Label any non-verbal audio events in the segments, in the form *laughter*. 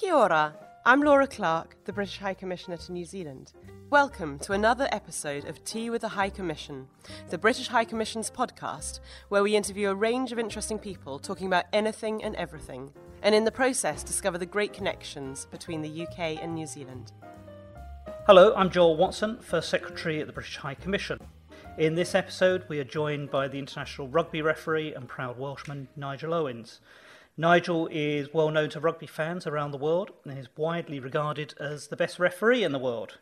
Kia ora. I'm Laura Clark, the British High Commissioner to New Zealand. Welcome to another episode of Tea with the High Commission, the British High Commission's podcast, where we interview a range of interesting people talking about anything and everything, and in the process discover the great connections between the UK and New Zealand. Hello, I'm Joel Watson, First Secretary at the British High Commission. In this episode, we are joined by the international rugby referee and proud Welshman Nigel Owens. Nigel is well known to rugby fans around the world and is widely regarded as the best referee in the world.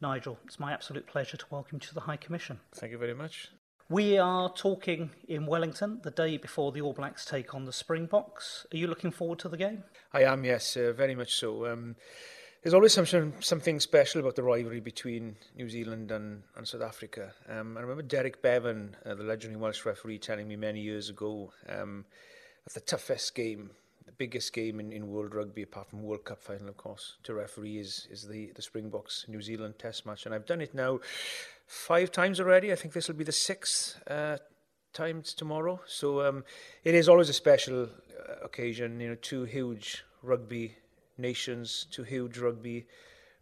Nigel, it's my absolute pleasure to welcome you to the High Commission. Thank you very much. We are talking in Wellington the day before the All Blacks take on the Springboks. Are you looking forward to the game? I am, yes, uh, very much so. Um, there's always some, something special about the rivalry between New Zealand and, and South Africa. Um, I remember Derek Bevan, uh, the legendary Welsh referee, telling me many years ago um, the toughest game, the biggest game in, in world rugby, apart from World Cup final, of course, to referee is, is the, the Springboks New Zealand Test match. And I've done it now five times already. I think this will be the sixth uh, times tomorrow. So um, it is always a special uh, occasion, you know, two huge rugby nations two huge rugby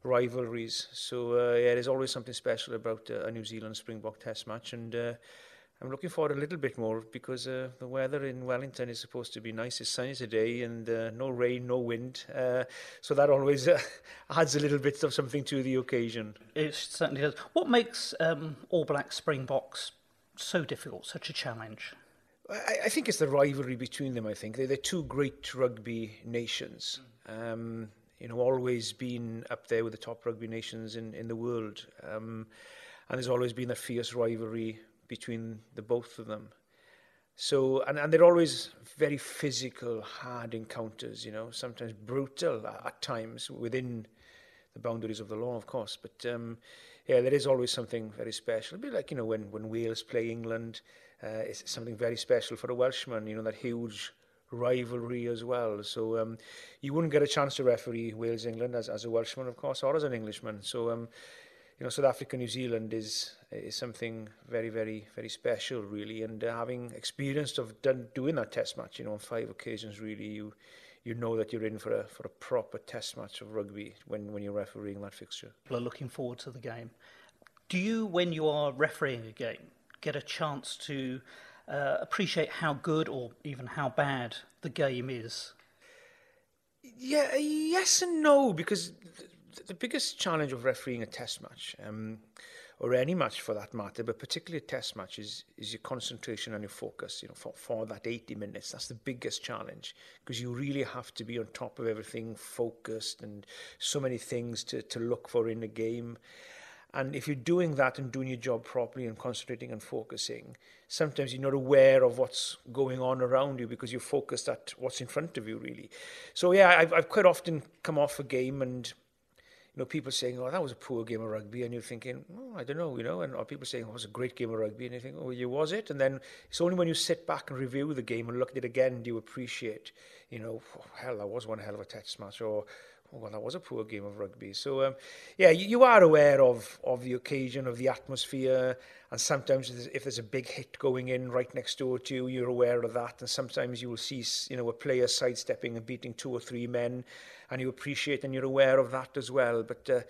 rivalries. So uh, yeah, there's always something special about uh, a New Zealand Springbok Test match, and uh, I'm looking forward a little bit more because uh, the weather in Wellington is supposed to be nice. It's sunny today and uh, no rain, no wind. Uh, so that always uh, *laughs* adds a little bit of something to the occasion. It certainly does. What makes um, All Black Springboks so difficult, such a challenge? I, I think it's the rivalry between them, I think. They're, they're two great rugby nations. Mm. Um, you know, always been up there with the top rugby nations in, in the world. Um, and there's always been a fierce rivalry between the both of them. So, and, and they're always very physical, hard encounters, you know, sometimes brutal at, at times within the boundaries of the law, of course. But um, yeah, there is always something very special. A bit like, you know, when, when Wales play England, uh, it's something very special for a Welshman, you know, that huge rivalry as well. So um, you wouldn't get a chance to referee Wales England as, as a Welshman, of course, or as an Englishman. So um, you know, South Africa New Zealand is is something very very very special, really. And uh, having experienced of done doing that Test match, you know, on five occasions, really, you you know that you're in for a for a proper Test match of rugby when when you're refereeing that fixture. People are looking forward to the game. Do you, when you are refereeing a game, get a chance to uh, appreciate how good or even how bad the game is? Yeah, yes and no, because the, biggest challenge of refereeing a test match, um, or any match for that matter, but particularly a test match, is, is your concentration and your focus. You know, for, for that 80 minutes, that's the biggest challenge because you really have to be on top of everything, focused, and so many things to, to look for in a game. And if you're doing that and doing your job properly and concentrating and focusing, sometimes you're not aware of what's going on around you because you're focused at what's in front of you, really. So, yeah, I've, I've quite often come off a game and you know, people saying, "Oh, that was a poor game of rugby," and you're thinking, "Oh, I don't know," you know, and or people saying, "Oh, it was a great game of rugby," and you think, "Oh, you was it?" And then it's only when you sit back and review the game and look at it again do you appreciate, you know, oh, hell, that was one hell of a test match, or oh, well, that was a poor game of rugby. So, um, yeah, you, you are aware of, of the occasion, of the atmosphere, and sometimes if there's, if there's a big hit going in right next door to you, you're aware of that, and sometimes you will see, you know, a player sidestepping and beating two or three men, and you appreciate and you're aware of that as well. But, uh,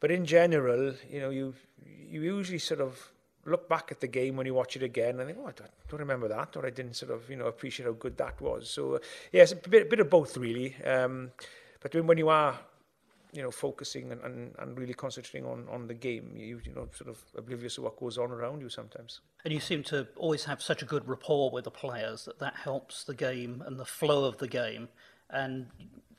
but in general, you know, you, you usually sort of look back at the game when you watch it again and think, oh, I don't, don't remember that, or I didn't sort of, you know, appreciate how good that was. So, uh, yeah, it's a bit, a bit of both, really. Um, but when you are, you know, focusing and, and, and really concentrating on, on the game, you, you know, sort of oblivious of what goes on around you sometimes. And you seem to always have such a good rapport with the players that that helps the game and the flow of the game. And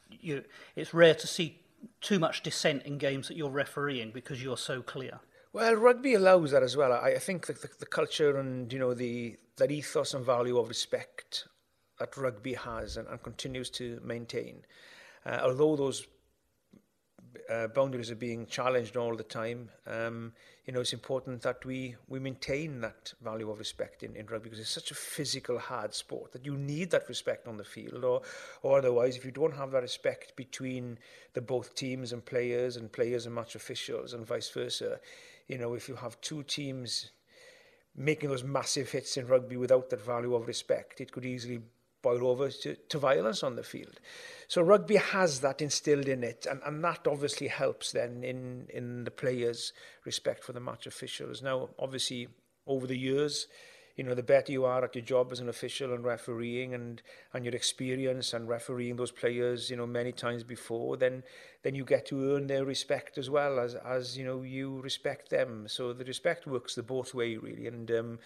you, it's rare to see too much dissent in games that you're refereeing because you're so clear. Well, rugby allows that as well. I, I think the, the, the culture and you know the that ethos and value of respect that rugby has and, and continues to maintain Uh, although those uh, boundaries are being challenged all the time, um, you know, it's important that we, we maintain that value of respect in, in rugby because it's such a physical, hard sport that you need that respect on the field or, or otherwise if you don't have that respect between the both teams and players and players and match officials and vice versa, you know, if you have two teams making those massive hits in rugby without that value of respect, it could easily boil over to, to violence on the field. So rugby has that instilled in it, and, and that obviously helps then in, in the players' respect for the match officials. Now, obviously, over the years, you know, the better you are at your job as an official and refereeing and, and your experience and refereeing those players, you know, many times before, then then you get to earn their respect as well as, as you know, you respect them. So the respect works the both way, really. And um,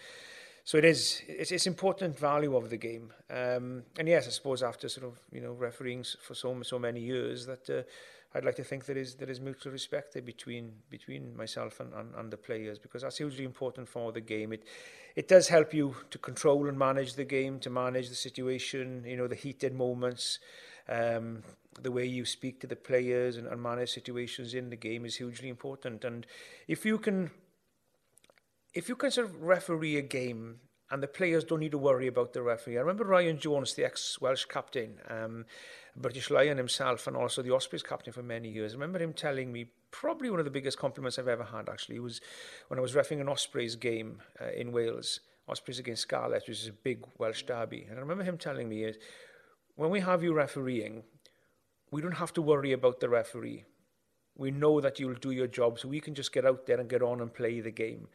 so it is, it's, it's important value of the game. Um, and yes, I suppose after sort of, you know, refereeing for so, so many years that uh, I'd like to think there is there is mutual respect there between between myself and, and, and the players because that's hugely important for the game. It it does help you to control and manage the game, to manage the situation, you know, the heated moments, um, the way you speak to the players and, and manage situations in the game is hugely important. And if you can if you can sort of referee a game and the players don't need to worry about the referee. I remember Ryan Jones, the ex-Welsh captain, um, British Lion himself, and also the Ospreys captain for many years. I remember him telling me probably one of the biggest compliments I've ever had. Actually, was when I was refing an Ospreys game uh, in Wales, Ospreys against Scarlet, which is a big Welsh derby. And I remember him telling me, "When we have you refereeing, we don't have to worry about the referee. We know that you'll do your job, so we can just get out there and get on and play the game."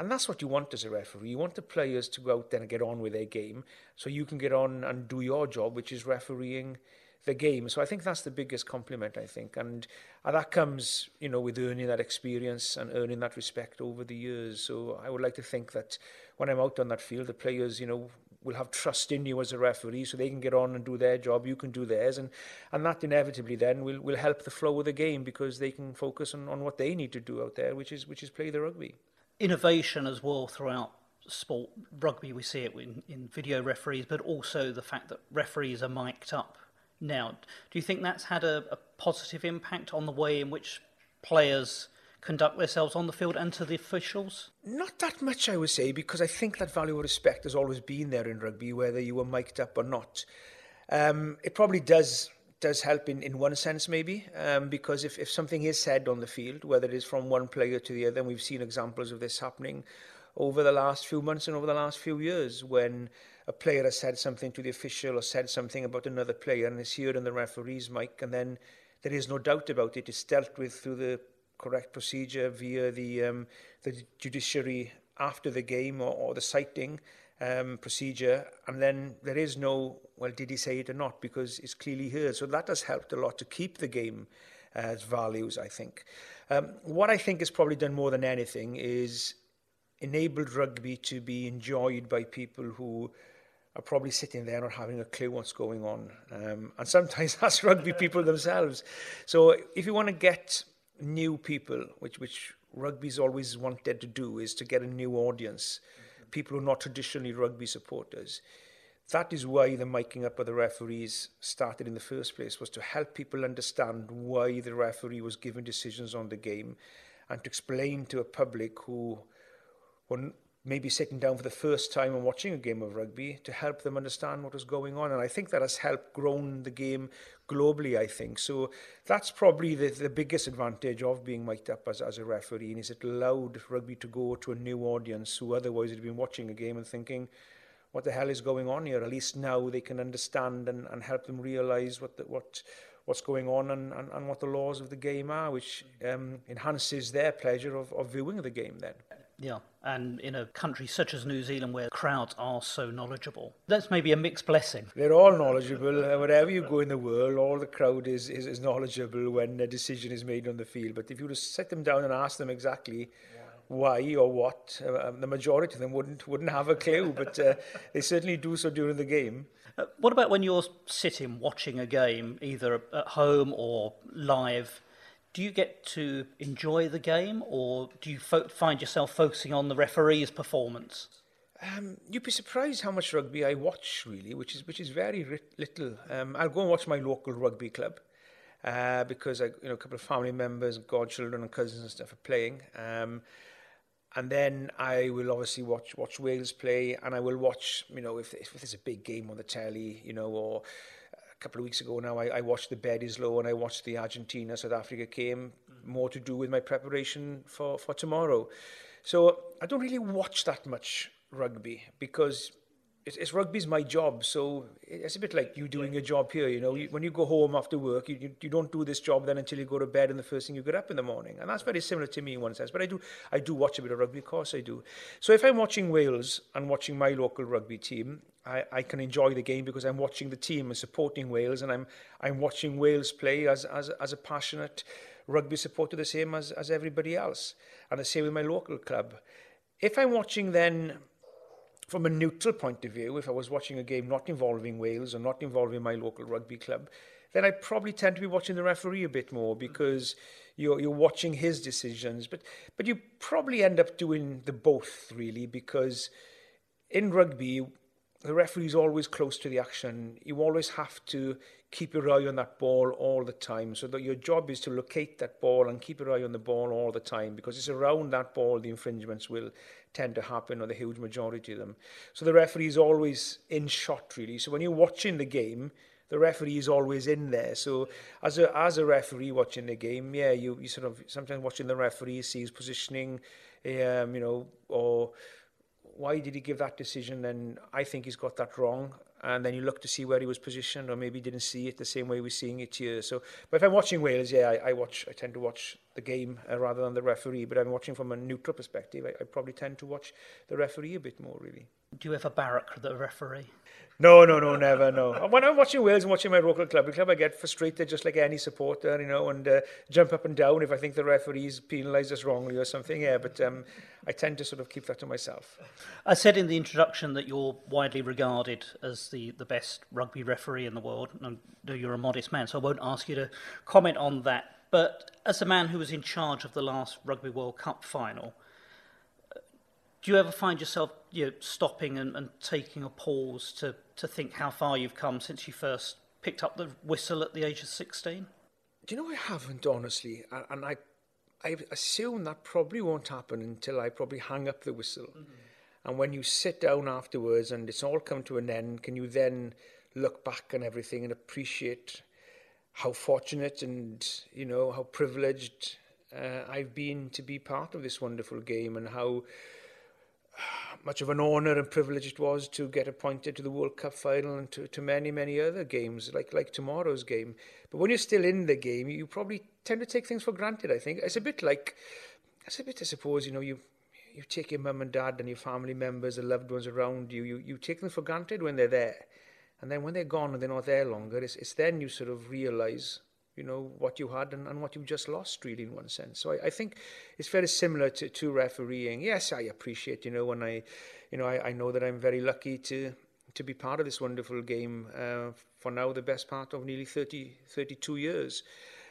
And that's what you want as a referee. You want the players to go out there and get on with their game so you can get on and do your job, which is refereeing the game. So I think that's the biggest compliment, I think. And, and that comes, you know, with earning that experience and earning that respect over the years. So I would like to think that when I'm out on that field, the players, you know, will have trust in you as a referee so they can get on and do their job, you can do theirs. And, and that inevitably then will, will help the flow of the game because they can focus on, on what they need to do out there, which is, which is play the rugby innovation as well throughout sport. Rugby, we see it in, in video referees, but also the fact that referees are mic'd up now. Do you think that's had a, a positive impact on the way in which players conduct themselves on the field and to the officials? Not that much, I would say, because I think that value of respect has always been there in rugby, whether you were mic'd up or not. Um, it probably does does help in, in one sense, maybe, um, because if, if something is said on the field, whether it is from one player to the other, and we've seen examples of this happening over the last few months and over the last few years, when a player has said something to the official or said something about another player and is heard in the referee's mic, and then there is no doubt about it, it's dealt with through the correct procedure via the, um, the judiciary after the game or, or the citing, um, procedure, and then there is no, well, did he say it or not, because it's clearly heard. So that has helped a lot to keep the game as values, I think. Um, what I think has probably done more than anything is enabled rugby to be enjoyed by people who are probably sitting there not having a clue what's going on. Um, and sometimes *laughs* that's rugby people themselves. So if you want to get new people, which, which rugby's always wanted to do, is to get a new audience. Mm people who are not traditionally rugby supporters. That is why the miking up of the referees started in the first place, was to help people understand why the referee was giving decisions on the game and to explain to a public who were maybe sitting down for the first time and watching a game of rugby to help them understand what was going on. And I think that has helped grown the game globally, I think. So that's probably the, the biggest advantage of being mic'd up as, as a referee, and is it allowed rugby to go to a new audience who otherwise had been watching a game and thinking, what the hell is going on here? At least now they can understand and, and help them realise what the, what what's going on and, and, and what the laws of the game are, which um, enhances their pleasure of, of viewing the game then. Yeah, and in a country such as New Zealand where crowds are so knowledgeable, that's maybe a mixed blessing. They're all knowledgeable. Wherever you go in the world, all the crowd is, is, is knowledgeable when a decision is made on the field. But if you were to sit them down and ask them exactly why or what, uh, um, the majority of them wouldn't wouldn't have a clue. But uh, *laughs* they certainly do so during the game. Uh, what about when you're sitting watching a game, either at home or live? do you get to enjoy the game or do you fo- find yourself focusing on the referee's performance? Um, you'd be surprised how much rugby I watch, really, which is which is very ri- little. Um, I'll go and watch my local rugby club uh, because I, you know, a couple of family members, godchildren, and cousins and stuff are playing. Um, and then I will obviously watch watch Wales play, and I will watch you know if if there's a big game on the telly, you know, or a couple of weeks ago now I, I watched the bed is low and I watched the Argentina South Africa game. Mm. More to do with my preparation for for tomorrow. So I don't really watch that much rugby because it's, it's rugby's my job, so it's a bit like you doing a job here. You know, you, when you go home after work, you, you, you don't do this job then until you go to bed, and the first thing you get up in the morning, and that's very similar to me in one sense. But I do I do watch a bit of rugby, of course I do. So if I'm watching Wales and watching my local rugby team, I, I can enjoy the game because I'm watching the team and supporting Wales, and I'm I'm watching Wales play as as as a passionate rugby supporter, the same as as everybody else, and the same with my local club. If I'm watching then from a neutral point of view, if I was watching a game not involving Wales and not involving my local rugby club, then I probably tend to be watching the referee a bit more because you're, you're watching his decisions. But, but you probably end up doing the both, really, because in rugby, the referee is always close to the action. You always have to keep your eye on that ball all the time. So that your job is to locate that ball and keep your eye on the ball all the time because it's around that ball the infringements will tend to happen or the huge majority of them. So the referee is always in shot really. So when you're watching the game, the referee is always in there. So as a as a referee watching the game, yeah, you you sort of sometimes watching the referee sees positioning, um, you know, or why did he give that decision? Then I think he's got that wrong. And then you look to see where he was positioned, or maybe didn't see it the same way we're seeing it here. So, but if I'm watching Wales, yeah, I, I watch. I tend to watch the game uh, rather than the referee. But I'm watching from a neutral perspective. I, I probably tend to watch the referee a bit more, really. Do you ever barrack the referee? No, no, no, never, no. *laughs* When I'm watching Wales and watching my local club, club, I get frustrated just like any supporter, you know, and uh, jump up and down if I think the referees penalise us wrongly or something. Yeah, but um, I tend to sort of keep that to myself. I said in the introduction that you're widely regarded as the, the best rugby referee in the world. And you're a modest man, so I won't ask you to comment on that. But as a man who was in charge of the last Rugby World Cup final, do you ever find yourself you know, stopping and, and taking a pause to, to think how far you've come since you first picked up the whistle at the age of 16? Do you know I haven't, honestly? And I, I assume that probably won't happen until I probably hang up the whistle. Mm-hmm. And when you sit down afterwards and it's all come to an end, can you then look back on everything and appreciate how fortunate and, you know, how privileged uh, I've been to be part of this wonderful game and how much of an honour and privilege it was to get appointed to the World Cup final and to, to many, many other games, like like tomorrow's game. But when you're still in the game, you probably tend to take things for granted, I think. It's a bit like, it's a bit, I suppose, you know, you you take your mum and dad and your family members and loved ones around you, you, you take them for granted when they're there. And then when they're gone and they're not there longer, it's, it's then you sort of realise you know, what you had and, and what you just lost, really, in one sense. So I, I think it's very similar to, to refereeing. Yes, I appreciate, you know, when I, you know, I, I know that I'm very lucky to to be part of this wonderful game uh, for now the best part of nearly 30, 32 years.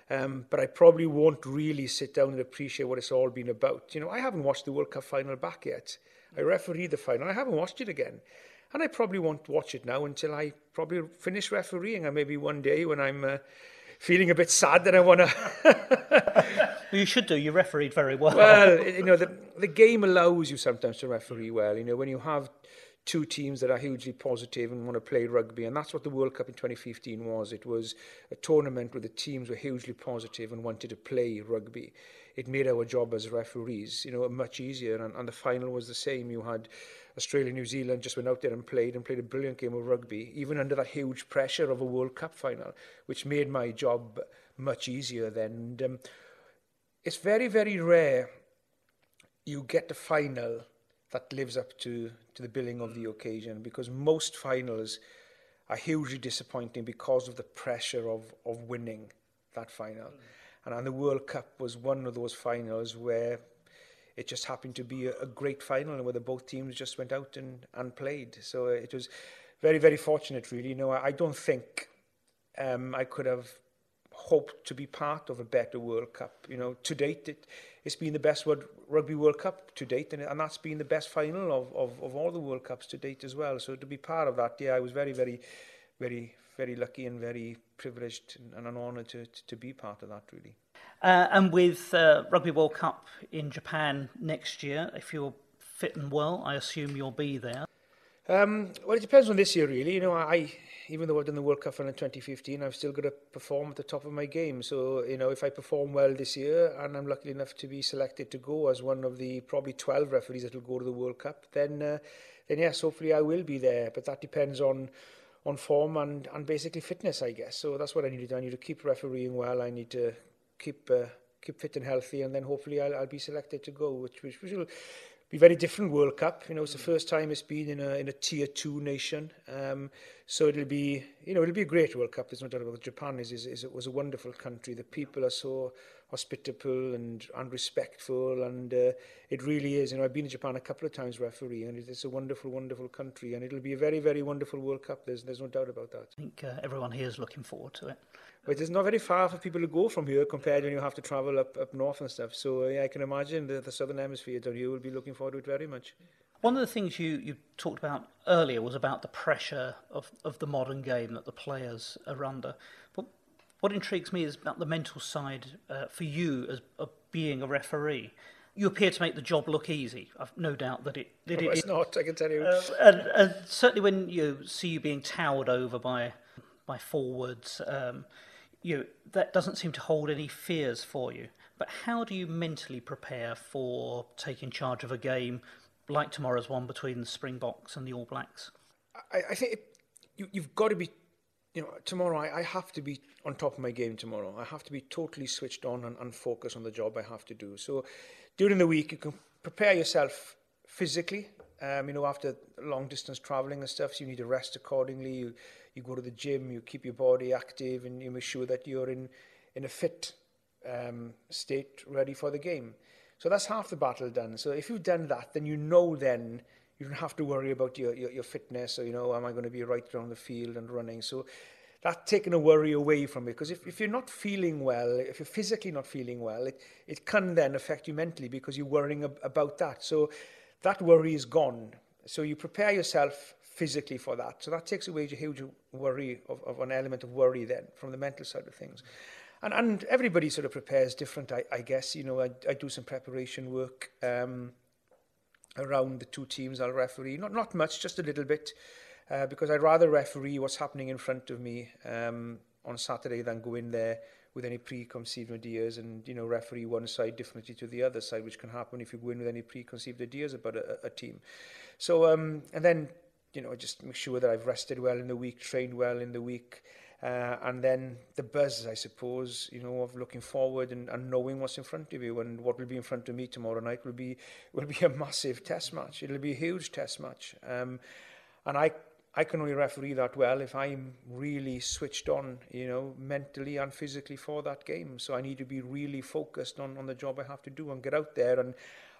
Um, but I probably won't really sit down and appreciate what it's all been about. You know, I haven't watched the World Cup final back yet. I refereed the final. I haven't watched it again. And I probably won't watch it now until I probably finish refereeing. And maybe one day when I'm... Uh, feeling a bit sad that I want to. well, you should do. You refereed very well. Well, you know, the, the game allows you sometimes to referee well. You know, when you have two teams that are hugely positive and want to play rugby, and that's what the World Cup in 2015 was. It was a tournament where the teams were hugely positive and wanted to play rugby. It made our job as referees, you know, much easier. And, and the final was the same. You had Australia, New Zealand just went out there and played and played a brilliant game of rugby, even under that huge pressure of a World Cup final, which made my job much easier then. And, um, it's very, very rare you get a final that lives up to, to the billing of the occasion because most finals are hugely disappointing because of the pressure of, of winning that final. Mm. And, and the World Cup was one of those finals where it just happened to be a, a great final and where the both teams just went out and, and played. So uh, it was very, very fortunate, really. You know, I, I don't think um, I could have hoped to be part of a better World Cup. You know, to date, it, it's been the best World, Rugby World Cup to date, and, and that's been the best final of, of, of all the World Cups to date as well. So to be part of that, yeah, I was very, very, very, very lucky and very privileged and an honour to, to, to be part of that, really. Uh, and with uh, Rugby World Cup in Japan next year, if you're fit and well, I assume you'll be there. Um, well, it depends on this year, really. You know, I even though I've done the World Cup in 2015, I've still got to perform at the top of my game. So, you know, if I perform well this year and I'm lucky enough to be selected to go as one of the probably 12 referees that will go to the World Cup, then uh, then yes, hopefully I will be there. But that depends on on form and, and basically fitness, I guess. So that's what I need to do. I need to keep refereeing well. I need to keep uh, keep fit and healthy, and then hopefully I'll, I'll be selected to go, which which, which will be very different World Cup. You know, it's the first time it's been in a in a tier two nation. Um, so it'll be you know it'll be a great World Cup. There's no doubt about it. Japan is, is, is it was a wonderful country. The people are so hospitable and and respectful, and uh, it really is. You know, I've been to Japan a couple of times referee, and it's a wonderful, wonderful country, and it'll be a very, very wonderful World Cup. There's there's no doubt about that. I think uh, everyone here is looking forward to it. But it's not very far for people to go from here compared when you have to travel up, up north and stuff. So yeah, I can imagine the, the southern hemisphere down here will be looking forward to it very much. One of the things you, you talked about earlier was about the pressure of, of the modern game that the players are under. But what intrigues me is about the mental side uh, for you as of being a referee. You appear to make the job look easy. I've no doubt that it. That oh, it it's not. I can tell you. Uh, and, and certainly when you see you being towered over by by forwards, um, you that doesn't seem to hold any fears for you. But how do you mentally prepare for taking charge of a game like tomorrow's one between the Springboks and the All Blacks? I, I think it, you, you've got to be, you know, tomorrow I, I have to be on top of my game tomorrow. I have to be totally switched on and, and focused on the job I have to do. So during the week, you can prepare yourself physically. Um, you know, after long distance traveling and stuff, so you need to rest accordingly. You, you go to the gym, you keep your body active, and you make sure that you're in, in a fit um, state ready for the game. So that's half the battle done. So if you've done that, then you know then you don't have to worry about your, your, your fitness or, you know, am I going to be right around the field and running? So that's taking a worry away from it. Because if, if you're not feeling well, if you're physically not feeling well, it, it can then affect you mentally because you're worrying ab- about that. So that worry is gone. So you prepare yourself physically for that. So that takes away a huge worry of, of an element of worry then from the mental side of things. And, and everybody sort of prepares different, I, I guess. You know, I, I do some preparation work um, around the two teams I'll referee. Not, not much, just a little bit, uh, because I'd rather referee what's happening in front of me um, on Saturday than go in there with any preconceived ideas and you know referee one side differently to the other side, which can happen if you go in with any preconceived ideas about a, a team. So um, and then you know, just make sure that I've rested well in the week, trained well in the week. Uh, and then the buzz, I suppose, you know, of looking forward and, and knowing what's in front of you and what will be in front of me tomorrow night will be will be a massive test match. It'll be a huge test match, um, and I I can only referee that well if I'm really switched on, you know, mentally and physically for that game. So I need to be really focused on on the job I have to do and get out there and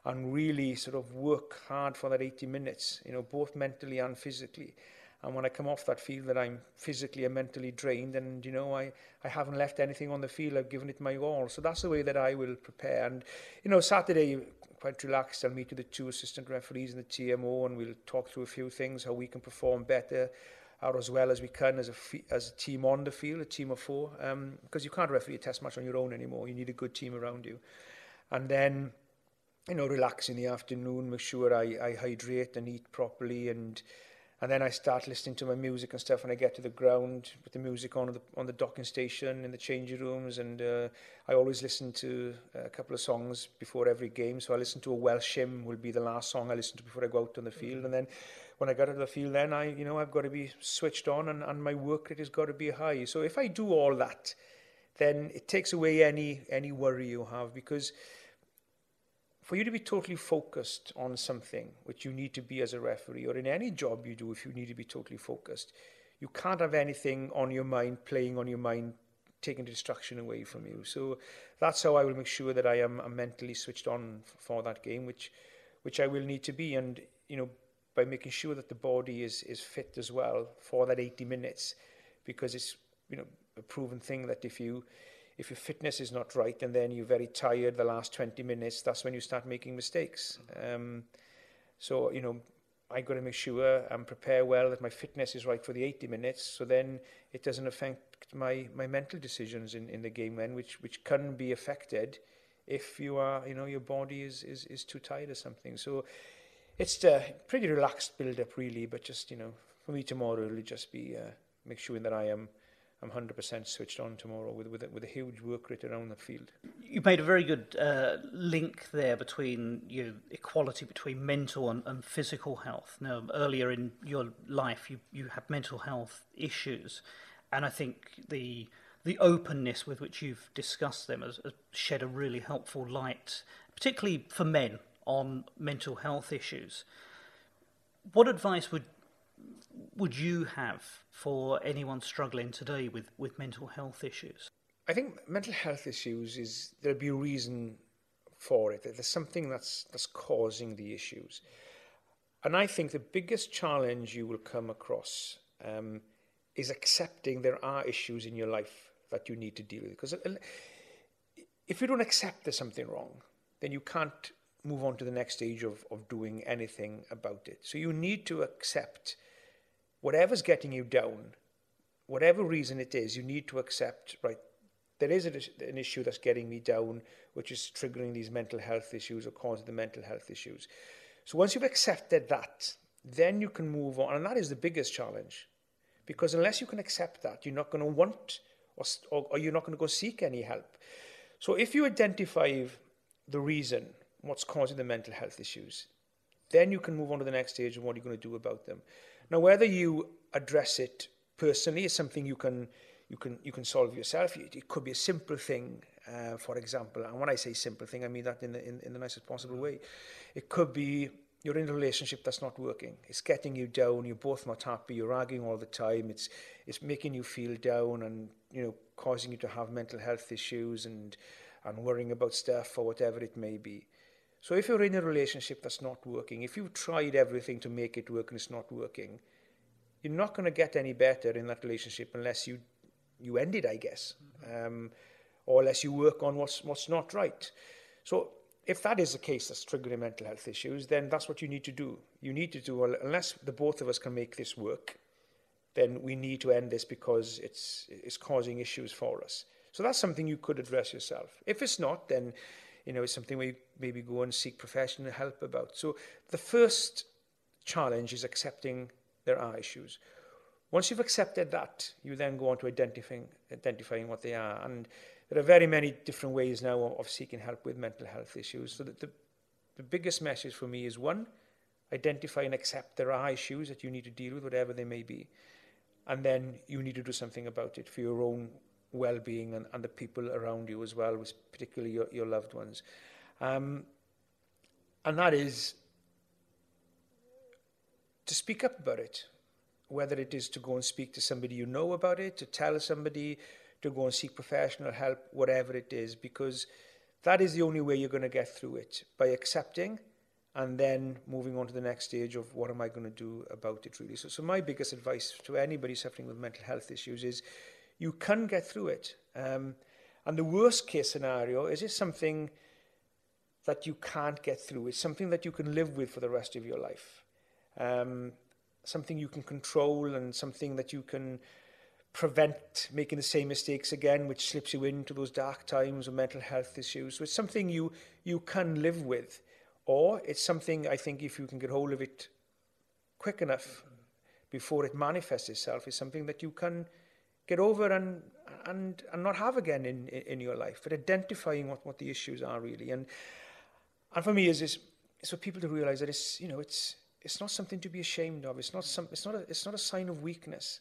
and really sort of work hard for that 80 minutes, you know, both mentally and physically. And when I come off that field that I'm physically and mentally drained and, you know, I, I haven't left anything on the field. I've given it my all. So that's the way that I will prepare. And, you know, Saturday, quite relaxed. I'll meet with the two assistant referees and the TMO and we'll talk through a few things, how we can perform better out as well as we can as a as a team on the field, a team of four, um, because you can't referee a test match on your own anymore. You need a good team around you. And then you know, relax in the afternoon, make sure I, I hydrate and eat properly, and and then I start listening to my music and stuff when I get to the ground, with the music on the on the docking station in the changing rooms, and uh, I always listen to a couple of songs before every game. So I listen to a Welsh hymn will be the last song I listen to before I go out on the field, and then when I get to the field, then I you know I've got to be switched on, and, and my work rate has got to be high. So if I do all that, then it takes away any any worry you have because for you to be totally focused on something, which you need to be as a referee, or in any job you do, if you need to be totally focused, you can't have anything on your mind, playing on your mind, taking distraction away from you. So that's how I will make sure that I am mentally switched on for that game, which, which I will need to be. And, you know, by making sure that the body is, is fit as well for that 80 minutes, because it's, you know, a proven thing that if you, if your fitness is not right and then you're very tired the last 20 minutes, that's when you start making mistakes. Um, so, you know, I've got to make sure and prepare well that my fitness is right for the 80 minutes. So then it doesn't affect my, my mental decisions in, in the game then, which, which can be affected if you are, you know, your body is, is, is too tired or something. So it's a pretty relaxed build up really, but just, you know, for me tomorrow it'll just be uh, make sure that I am I'm 100% switched on tomorrow with, with, a, with a huge work rate around the field. You made a very good uh, link there between know, equality between mental and, and physical health. Now, earlier in your life, you, you had mental health issues, and I think the the openness with which you've discussed them has, has shed a really helpful light, particularly for men, on mental health issues. What advice would would you have for anyone struggling today with, with mental health issues? I think mental health issues is there'll be a reason for it. There's something that's that's causing the issues, and I think the biggest challenge you will come across um, is accepting there are issues in your life that you need to deal with. Because uh, if you don't accept there's something wrong, then you can't move on to the next stage of, of doing anything about it. So you need to accept whatever's getting you down, whatever reason it is, you need to accept, right, there is an issue that's getting me down, which is triggering these mental health issues or causing the mental health issues. So once you've accepted that, then you can move on. And that is the biggest challenge. Because unless you can accept that, you're not going to want or, or, or you're not going to go seek any help. So if you identify the reason, what's causing the mental health issues, then you can move on to the next stage and what are you going to do about them. Now, whether you address it personally is something you can you can you can solve yourself. It, it could be a simple thing, uh, for example. And when I say simple thing, I mean that in the in, in the nicest possible way. It could be you're in a relationship that's not working. It's getting you down. You're both not happy. You're arguing all the time. It's it's making you feel down and you know causing you to have mental health issues and and worrying about stuff or whatever it may be. So if you're in a relationship that's not working, if you've tried everything to make it work and it's not working, you're not going to get any better in that relationship unless you you end it, I guess, mm-hmm. um, or unless you work on what's what's not right. So if that is the case that's triggering mental health issues, then that's what you need to do. You need to do unless the both of us can make this work, then we need to end this because it's it's causing issues for us. So that's something you could address yourself. If it's not, then you know, it's something we maybe go and seek professional help about. So the first challenge is accepting there are issues. Once you've accepted that, you then go on to identifying, identifying what they are. And there are very many different ways now of, seeking help with mental health issues. So the, the biggest message for me is one, identify and accept there are issues that you need to deal with, whatever they may be. And then you need to do something about it for your own well-being and, and the people around you as well, particularly your, your loved ones. Um, and that is to speak up about it, whether it is to go and speak to somebody you know about it, to tell somebody, to go and seek professional help, whatever it is, because that is the only way you're going to get through it, by accepting and then moving on to the next stage of what am I going to do about it really. So, so my biggest advice to anybody suffering with mental health issues is you can get through it. Um, and the worst case scenario is it something that you can't get through. It's something that you can live with for the rest of your life. Um, something you can control and something that you can prevent making the same mistakes again, which slips you into those dark times of mental health issues. So it's something you, you can live with. Or it's something, I think, if you can get hold of it quick enough before it manifests itself, is something that you can get over and and and not have again in in your life. But identifying what what the issues are really. And and for me is is for people to realize that it's you know it's it's not something to be ashamed of. It's not some it's not a, it's not a sign of weakness.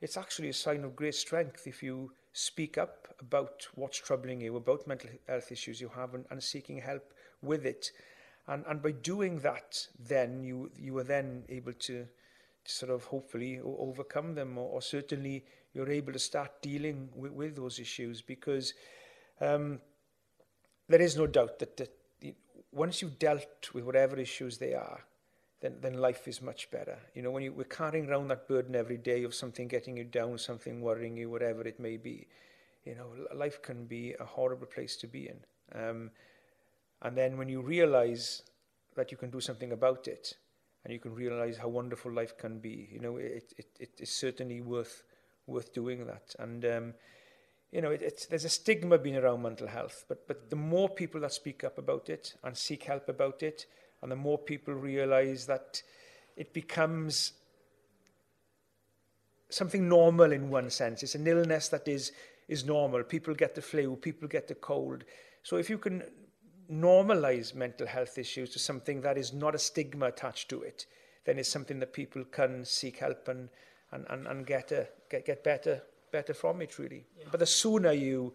It's actually a sign of great strength if you speak up about what's troubling you about mental health issues you have and, and seeking help with it. And and by doing that then you you are then able to sort of hopefully overcome them or, or certainly you're able to start dealing with, with those issues because um, there is no doubt that, that once you've dealt with whatever issues they are, then, then life is much better. You know, when you, we're carrying around that burden every day of something getting you down, something worrying you, whatever it may be, you know, life can be a horrible place to be in. Um, and then when you realize that you can do something about it, and you can realize how wonderful life can be, you know, it, it, it is certainly worth worth doing that. And um, you know, it, it's, there's a stigma being around mental health, but but the more people that speak up about it and seek help about it, and the more people realise that it becomes something normal in one sense. It's an illness that is is normal. People get the flu, people get the cold. So if you can normalize mental health issues to something that is not a stigma attached to it, then it's something that people can seek help and, and, and, and get, a, get, get better, better from it, really. Yeah. But the sooner you,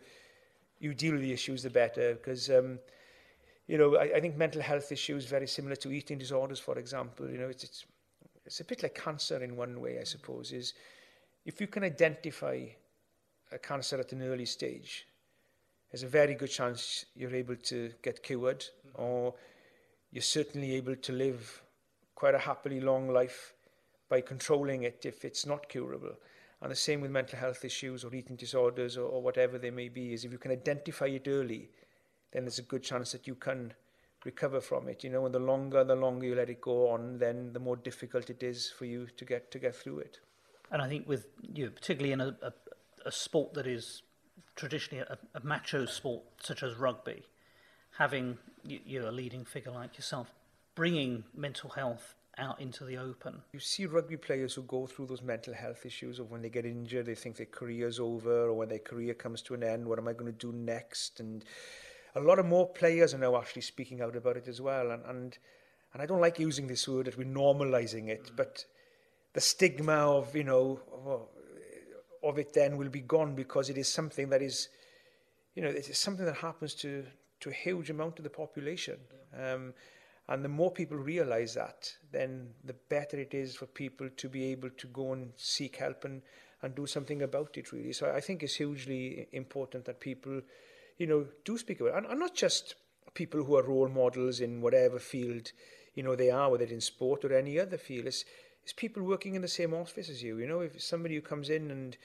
you deal with the issues, the better, because um, you know, I, I think mental health issues very similar to eating disorders, for example. You know, it's, it's it's a bit like cancer in one way, I suppose. Is if you can identify a cancer at an early stage, there's a very good chance you're able to get cured, mm-hmm. or you're certainly able to live quite a happily long life by controlling it if it's not curable. And the same with mental health issues or eating disorders or, or whatever they may be, is if you can identify it early, then there's a good chance that you can recover from it. You know, and the longer the longer you let it go on, then the more difficult it is for you to get to get through it. And I think with you, know, particularly in a, a, a sport that is traditionally a, a macho sport such as rugby, having you, you're a leading figure like yourself, bringing mental health out into the open. You see rugby players who go through those mental health issues of when they get injured, they think their career's over, or when their career comes to an end, what am I going to do next? And a lot of more players are now actually speaking out about it as well. And and, and I don't like using this word that we're normalizing it, mm. but the stigma of you know of it then will be gone because it is something that is, you know, it is something that happens to to a huge amount of the population. Yeah. Um, and the more people realize that, then the better it is for people to be able to go and seek help and, and do something about it, really. So I think it's hugely important that people, you know, do speak about it. And, and not just people who are role models in whatever field, you know, they are, whether it's in sport or any other field. It's, it's people working in the same office as you. You know, if somebody who comes in and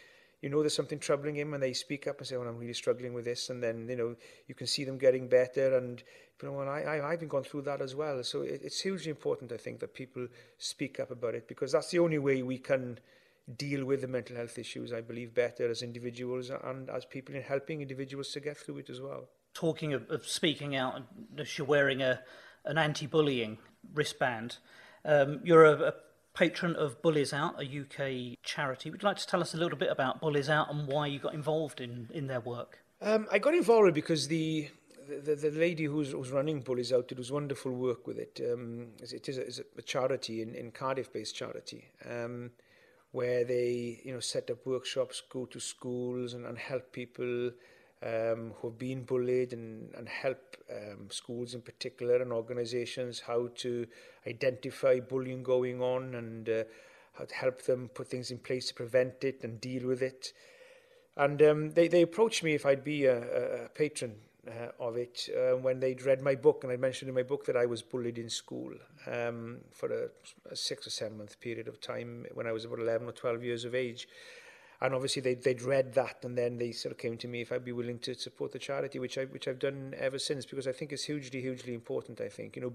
you know there's something troubling him and they speak up and say, well, I'm really struggling with this. And then, you know, you can see them getting better. And, you know, well, I, I, I've been gone through that as well. So it, it's hugely important, I think, that people speak up about it because that's the only way we can deal with the mental health issues, I believe, better as individuals and as people in helping individuals to get through it as well. Talking of, of speaking out, you're wearing a, an anti-bullying wristband. Um, you're a, a patron of Bullies Out, a UK charity. Would you like to tell us a little bit about Bullies Out and why you got involved in, in their work? Um, I got involved because the the, the lady who's, who's running Bullies Out was wonderful work with it. Um, it is a, it's a charity in, in Cardiff-based charity um, where they you know set up workshops, go to schools and, and help people um, who have been bullied and, and help um, schools in particular and organisations how to identify bullying going on and uh, how to help them put things in place to prevent it and deal with it. And um, they, they approached me if I'd be a, a patron uh, of it uh, when they'd read my book and I mentioned in my book that I was bullied in school um, for a, a six or seven month period of time when I was about 11 or 12 years of age and obviously they they'd read that and then they sort of came to me if I'd be willing to support the charity, which I which I've done ever since because I think it's hugely hugely important. I think you know,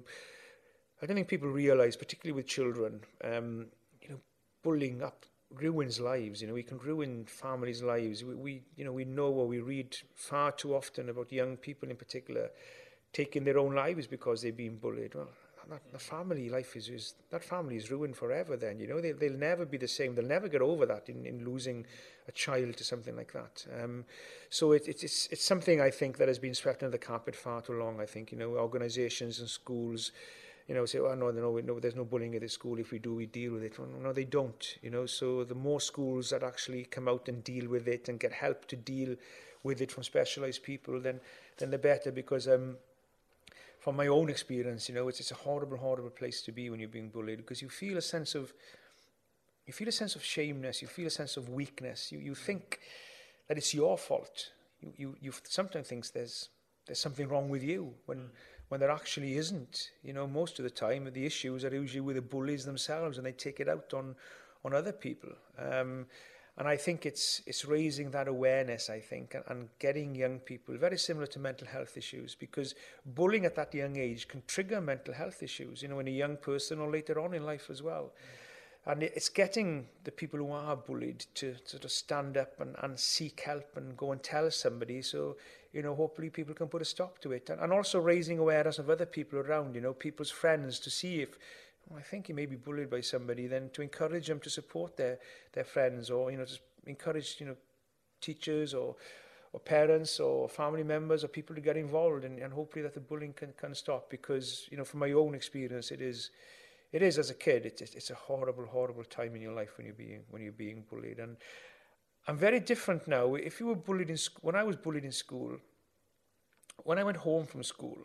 I don't think people realize particularly with children, um, you know, bullying up ruins lives. You know, we can ruin families' lives. We, we you know we know or we read far too often about young people in particular taking their own lives because they've been bullied. Well, that the family life is, is that family is ruined forever then you know they, they'll never be the same they'll never get over that in, in losing a child to something like that um, so it, it, it's, it's something I think that has been swept under the carpet far too long I think you know organizations and schools you know, say, oh, no, no, no, there's no bullying at this school. If we do, we deal with it. Well, no, they don't, you know. So the more schools that actually come out and deal with it and get help to deal with it from specialized people, then, then the better because um, from my own experience, you know, it's, it's a horrible, horrible place to be when you're being bullied because you feel a sense of, you feel a sense of shameness, you feel a sense of weakness. You, you think that it's your fault. You, you, you sometimes think there's, there's something wrong with you when, when there actually isn't. You know, most of the time the issues are usually with the bullies themselves and they take it out on, on other people. Um, And I think it's, it's raising that awareness, I think, and, and getting young people, very similar to mental health issues, because bullying at that young age can trigger mental health issues, you know, in a young person or later on in life as well. And it's getting the people who are bullied to sort of stand up and, and seek help and go and tell somebody. So, you know, hopefully people can put a stop to it. And, and also raising awareness of other people around, you know, people's friends to see if, I think you may be bullied by somebody, then to encourage them to support their, their friends or, you know, just encourage, you know, teachers or, or parents or family members or people to get involved and, and hopefully that the bullying can, can stop because, you know, from my own experience, it is, it is as a kid, it's, it's a horrible, horrible time in your life when you're being, when you're being bullied. And I'm very different now. If you were bullied in school, when I was bullied in school, when I went home from school,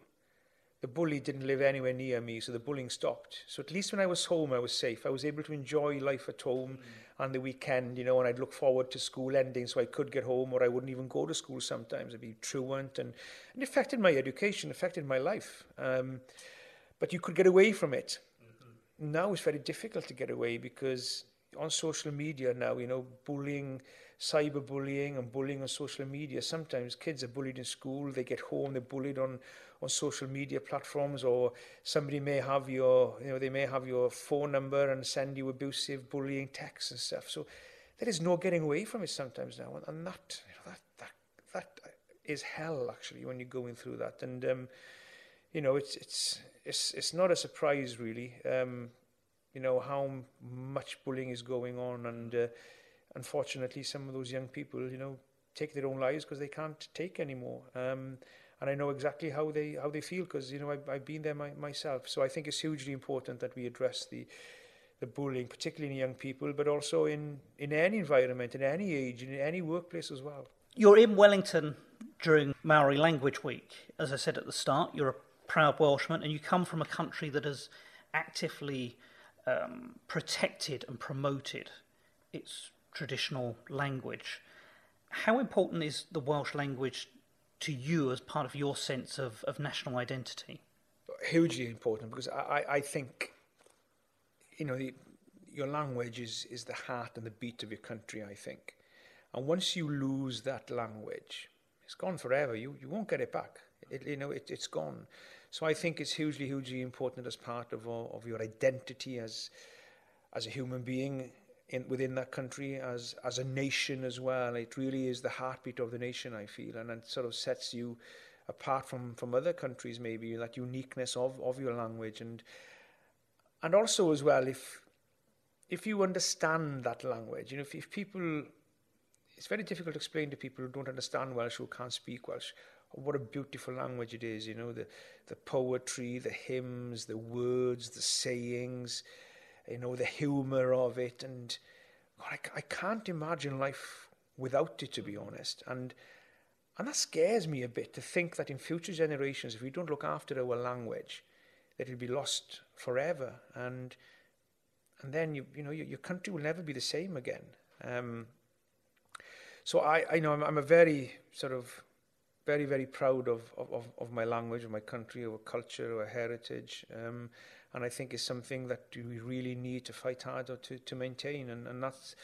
the bully didn't live anywhere near me, so the bullying stopped. So at least when I was home, I was safe. I was able to enjoy life at home mm. on the weekend, you know, and I'd look forward to school ending so I could get home, or I wouldn't even go to school sometimes. I'd be truant, and, and it affected my education, affected my life. Um, but you could get away from it. Mm-hmm. Now it's very difficult to get away because on social media now, you know, bullying cyberbullying and bullying on social media. Sometimes kids are bullied in school, they get home, they're bullied on, on social media platforms, or somebody may have your, you know, they may have your phone number and send you abusive bullying texts and stuff. So there is no getting away from it sometimes now. And, and that, you know, that, that, that is hell actually when you're going through that. And, um, you know, it's, it's, it's, it's not a surprise really, um, you know, how much bullying is going on and, uh, unfortunately, some of those young people, you know, take their own lives because they can't take anymore. Um, and I know exactly how they how they feel because you know I've, I've been there my, myself. So I think it's hugely important that we address the the bullying, particularly in young people, but also in in any environment, in any age, in any workplace as well. You're in Wellington during Maori Language Week, as I said at the start. You're a proud Welshman, and you come from a country that has actively um, protected and promoted its traditional language. How important is the Welsh language to you as part of your sense of, of national identity? Hugely important because I, I think, you know, the, your language is, is the heart and the beat of your country, I think. And once you lose that language, it's gone forever. You, you won't get it back. It, you know, it, it's gone. So I think it's hugely, hugely important as part of, of your identity as, as a human being in, within that country as as a nation as well. It really is the heartbeat of the nation, I feel, and it sort of sets you apart from from other countries. Maybe that uniqueness of of your language, and and also as well if if you understand that language, you know, if, if people, it's very difficult to explain to people who don't understand Welsh, who can't speak Welsh, what a beautiful language it is, you know, the, the poetry, the hymns, the words, the sayings, you know, the humour of it. And God, I, I can't imagine life without it, to be honest. And and that scares me a bit to think that in future generations, if we don't look after our language, that it'll be lost forever. And and then you you know your, your country will never be the same again. Um, so I, I know I'm, I'm a very sort of very very proud of, of, of my language, of my country, of our culture, of our heritage. Um, and I think is something that we really need to fight hard or to, to maintain. And, and that's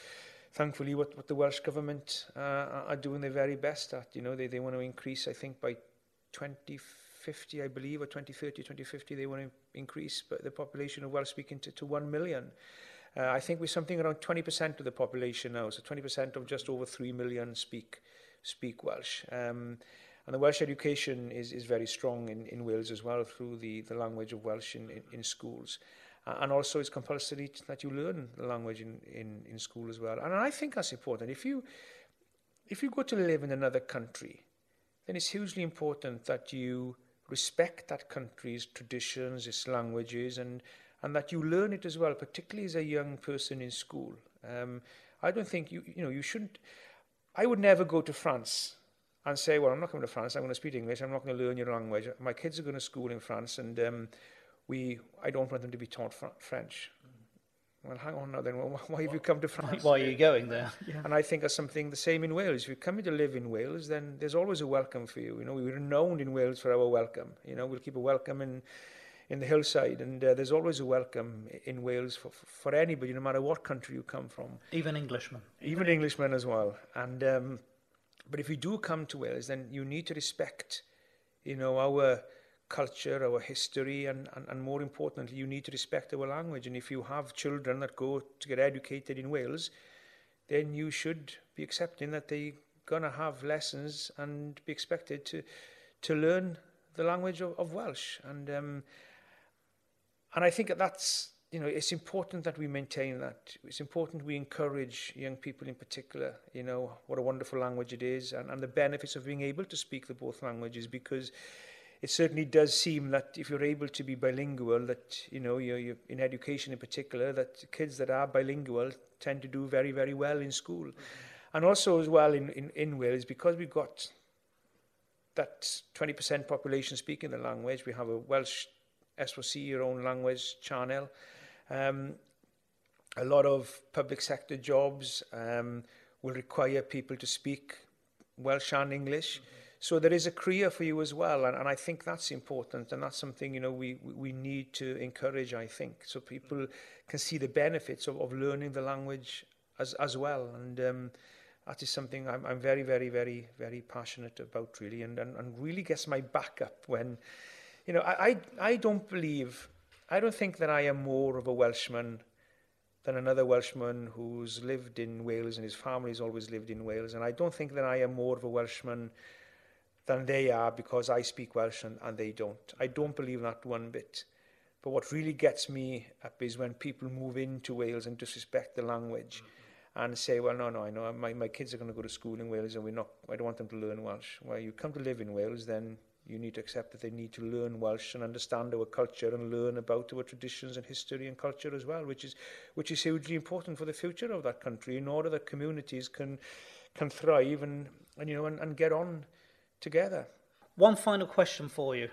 thankfully what, what the Welsh Government uh, are doing their very best at. You know, they, they want to increase, I think, by 2050, I believe, or 2030, 2050, they want to increase the population of Welsh-speaking to, to 1 million. Uh, I think we're something around 20% of the population now, so 20% of just over 3 million speak speak Welsh. Um, and the Welsh education is, is very strong in, in Wales as well through the, the language of Welsh in, in, in schools. Uh, and also it's compulsory that you learn the language in, in, in school as well. And I think that's important. If you, if you go to live in another country, then it's hugely important that you respect that country's traditions, its languages, and, and that you learn it as well, particularly as a young person in school. Um, I don't think you, you know, you shouldn't, I would never go to France and say, well, I'm not coming to France, I'm going to speak English, I'm not going to learn your language. My kids are going to school in France, and um, we, I don't want them to be taught fr- French. Well, hang on now then, well, why have you come to France? Why are you going there? *laughs* Yeah. And I think that's something the same in Wales. If you're coming to live in Wales, then there's always a welcome for you. You know, we're renowned in Wales for our welcome. You know, we'll keep a welcome in, in the hillside, and uh, there's always a welcome in Wales for, for anybody, no matter what country you come from. Even Englishmen. Even Englishmen as well. And... Um, but if you do come to Wales, then you need to respect, you know, our culture, our history, and, and, and more importantly, you need to respect our language. And if you have children that go to get educated in Wales, then you should be accepting that they're going to have lessons and be expected to, to learn the language of, of Welsh. And, um, and I think that that's, you know, it's important that we maintain that. It's important we encourage young people in particular, you know, what a wonderful language it is and, and the benefits of being able to speak the both languages because it certainly does seem that if you're able to be bilingual, that, you know, you're, you're in education in particular, that kids that are bilingual tend to do very, very well in school. Mm-hmm. And also as well in, in, in Wales, because we've got that 20% population speaking the language, we have a Welsh S4C, your own language channel, Um, a lot of public sector jobs um, will require people to speak Welsh and English. Mm -hmm. So there is a career for you as well, and, and I think that's important, and that's something you know we, we need to encourage. I think so people mm-hmm. can see the benefits of, of learning the language as as well, and um, that is something I'm, I'm very very very very passionate about really, and, and and really gets my back up when, you know, I I, I don't believe I don't think that I am more of a Welshman than another Welshman who's lived in Wales and his family's always lived in Wales. And I don't think that I am more of a Welshman than they are because I speak Welsh and, and they don't. I don't believe that one bit. But what really gets me up is when people move into Wales and disrespect the language mm-hmm. and say, well, no, no, I know my, my kids are going to go to school in Wales and we're not, I don't want them to learn Welsh. Well, you come to live in Wales, then you need to accept that they need to learn Welsh and understand our culture and learn about our traditions and history and culture as well, which is, which is hugely important for the future of that country in order that communities can, can thrive and, and, you know, and, and get on together. One final question for you,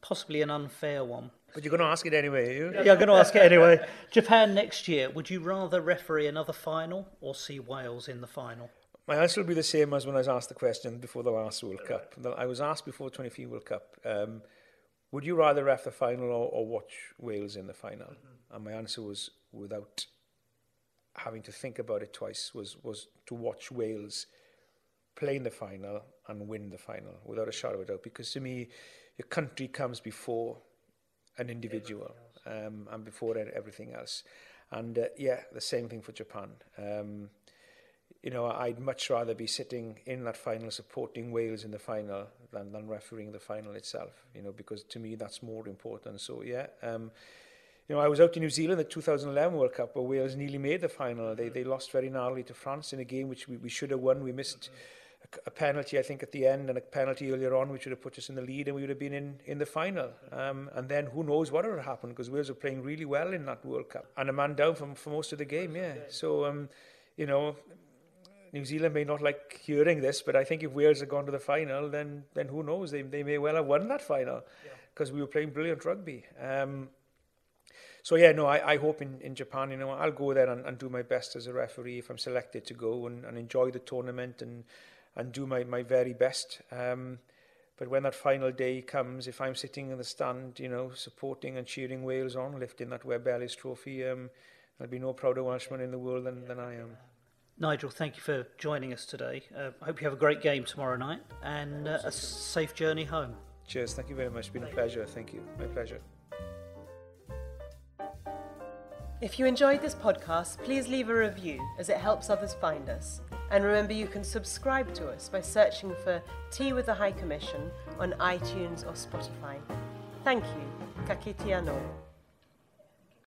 possibly an unfair one. But you're going to ask it anyway, you? Yeah, I'm going to ask it *laughs* anyway. Japan next year, would you rather referee another final or see Wales in the final? My answer will be the same as when I was asked the question before the last World yeah. Cup. I was asked before the 2015 World Cup, um, would you rather ref the final or, or watch Wales in the final? Mm -hmm. And my answer was, without having to think about it twice, was, was to watch Wales play in the final and win the final, without a shadow of a doubt. Because to me, your country comes before an individual um, and before e-, everything else. And uh, yeah, the same thing for Japan. Um, you know, I'd much rather be sitting in that final supporting Wales in the final than, than refereeing the final itself, you know, because to me that's more important. So, yeah, um, you know, I was out in New Zealand at 2011 World Cup where Wales nearly made the final. They, they lost very narrowly to France in a game which we, we should have won. We missed a, a penalty, I think, at the end and a penalty earlier on which would have put us in the lead and we would have been in, in the final. Um, and then who knows what would have happened because Wales were playing really well in that World Cup. And a man down for, for most of the game, yeah. So, um, you know, New Zealand may not like hearing this, but I think if Wales had gone to the final, then then who knows? They they may well have won that final because yeah. we were playing brilliant rugby. Um, so yeah, no, I, I hope in, in Japan, you know, I'll go there and, and do my best as a referee if I'm selected to go and, and enjoy the tournament and and do my, my very best. Um, but when that final day comes, if I'm sitting in the stand, you know, supporting and cheering Wales on, lifting that Webb Ellis trophy, um, there'll be no prouder Welshman in the world than, than I am. Nigel, thank you for joining us today. Uh, I hope you have a great game tomorrow night and uh, a safe journey home. Cheers. Thank you very much. It's been a pleasure. Thank you. My pleasure. If you enjoyed this podcast, please leave a review as it helps others find us. And remember, you can subscribe to us by searching for Tea with the High Commission on iTunes or Spotify. Thank you. Ka kite anō.